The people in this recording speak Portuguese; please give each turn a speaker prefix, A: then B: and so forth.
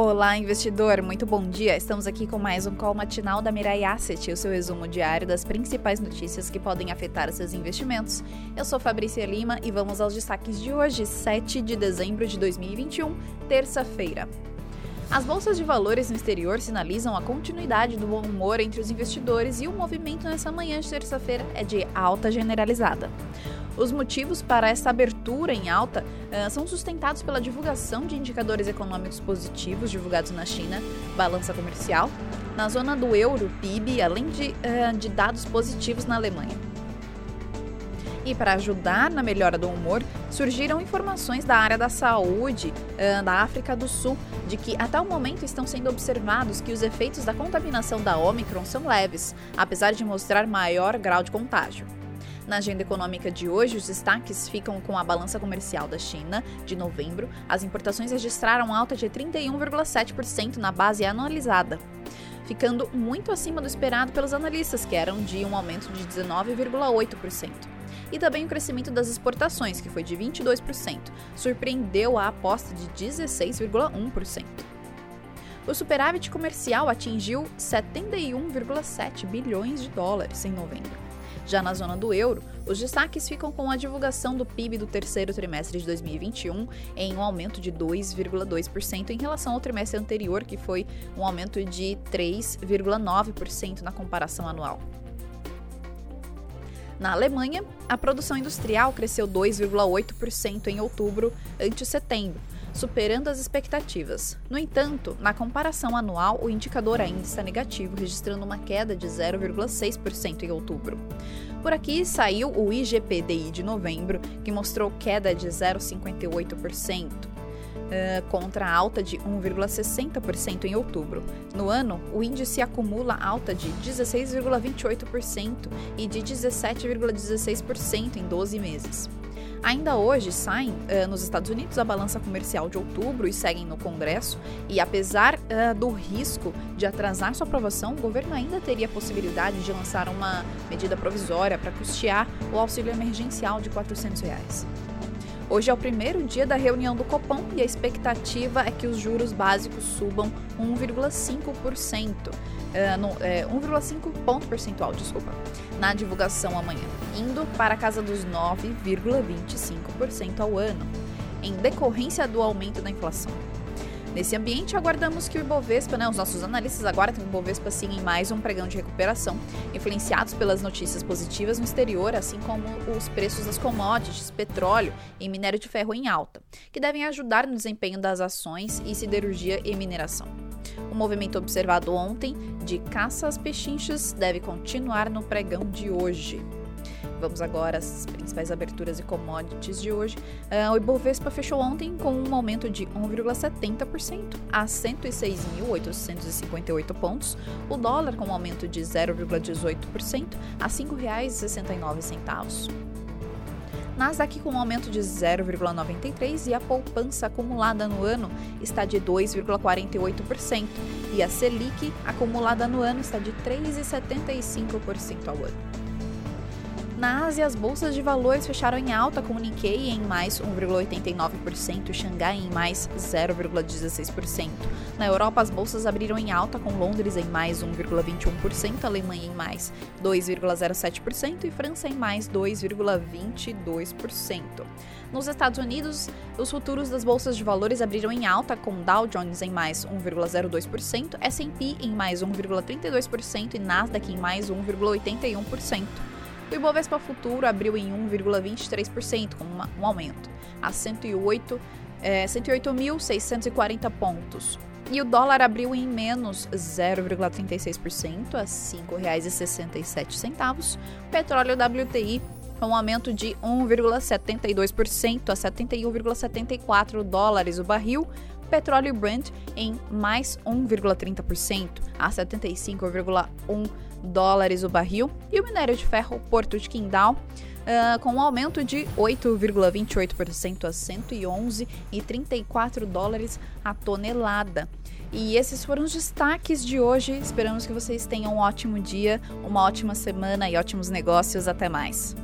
A: Olá, investidor, muito bom dia. Estamos aqui com mais um call matinal da Mirai Asset, o seu resumo diário das principais notícias que podem afetar seus investimentos. Eu sou Fabrícia Lima e vamos aos destaques de hoje, 7 de dezembro de 2021, terça-feira. As bolsas de valores no exterior sinalizam a continuidade do bom humor entre os investidores e o movimento nessa manhã de terça-feira é de alta generalizada. Os motivos para essa abertura em alta uh, são sustentados pela divulgação de indicadores econômicos positivos divulgados na China, balança comercial, na zona do euro, PIB, além de, uh, de dados positivos na Alemanha. E para ajudar na melhora do humor, surgiram informações da área da saúde uh, da África do Sul de que até o momento estão sendo observados que os efeitos da contaminação da Omicron são leves, apesar de mostrar maior grau de contágio. Na agenda econômica de hoje, os destaques ficam com a balança comercial da China, de novembro. As importações registraram alta de 31,7% na base anualizada ficando muito acima do esperado pelos analistas, que eram de um aumento de 19,8%. E também o crescimento das exportações, que foi de 22%, surpreendeu a aposta de 16,1%. O superávit comercial atingiu 71,7 bilhões de dólares em novembro. Já na zona do euro, os destaques ficam com a divulgação do PIB do terceiro trimestre de 2021 em um aumento de 2,2% em relação ao trimestre anterior, que foi um aumento de 3,9% na comparação anual. Na Alemanha, a produção industrial cresceu 2,8% em outubro ante setembro, superando as expectativas. No entanto, na comparação anual, o indicador ainda está negativo, registrando uma queda de 0,6% em outubro. Por aqui saiu o IGPDI de novembro, que mostrou queda de 0,58%. Uh, contra a alta de 1,60% em outubro. No ano, o índice acumula alta de 16,28% e de 17,16% em 12 meses. Ainda hoje saem uh, nos Estados Unidos a balança comercial de outubro e seguem no Congresso, e apesar uh, do risco de atrasar sua aprovação, o governo ainda teria a possibilidade de lançar uma medida provisória para custear o auxílio emergencial de 400 reais. Hoje é o primeiro dia da reunião do Copom e a expectativa é que os juros básicos subam 1,5%, uh, é, 1,5 ponto percentual, desculpa, na divulgação amanhã, indo para a casa dos 9,25% ao ano, em decorrência do aumento da inflação. Nesse ambiente, aguardamos que o Ibovespa, né, os nossos analistas aguardam que o Ibovespa siga em mais um pregão de recuperação, influenciados pelas notícias positivas no exterior, assim como os preços das commodities, petróleo e minério de ferro em alta, que devem ajudar no desempenho das ações e siderurgia e mineração. O movimento observado ontem de caça às pechinchas deve continuar no pregão de hoje. Vamos agora às principais aberturas e commodities de hoje. Uh, o Ibovespa fechou ontem com um aumento de 1,70% a 106.858 pontos. O dólar com um aumento de 0,18% a R$ 5,69. Nasdaq com um aumento de 0,93% e a poupança acumulada no ano está de 2,48%. E a Selic acumulada no ano está de 3,75% ao ano. Na Ásia, as bolsas de valores fecharam em alta, com o Nikkei em mais 1,89% e Xangai em mais 0,16%. Na Europa, as bolsas abriram em alta, com Londres em mais 1,21%, Alemanha em mais 2,07% e França em mais 2,22%. Nos Estados Unidos, os futuros das bolsas de valores abriram em alta, com Dow Jones em mais 1,02%, S&P em mais 1,32% e Nasdaq em mais 1,81%. O Ibovespa Futuro abriu em 1,23%, com um aumento, a 108, é, 108.640 pontos. E o dólar abriu em menos 0,36%, a R$ 5,67. Petróleo WTI com um aumento de 1,72% a 71,74 dólares o barril. Petróleo Brent em mais 1,30% a 75,1 dólares o barril. E o minério de ferro Porto de Quindal Uh, com um aumento de 8,28% a 111,34 dólares a tonelada. E esses foram os destaques de hoje. Esperamos que vocês tenham um ótimo dia, uma ótima semana e ótimos negócios. Até mais.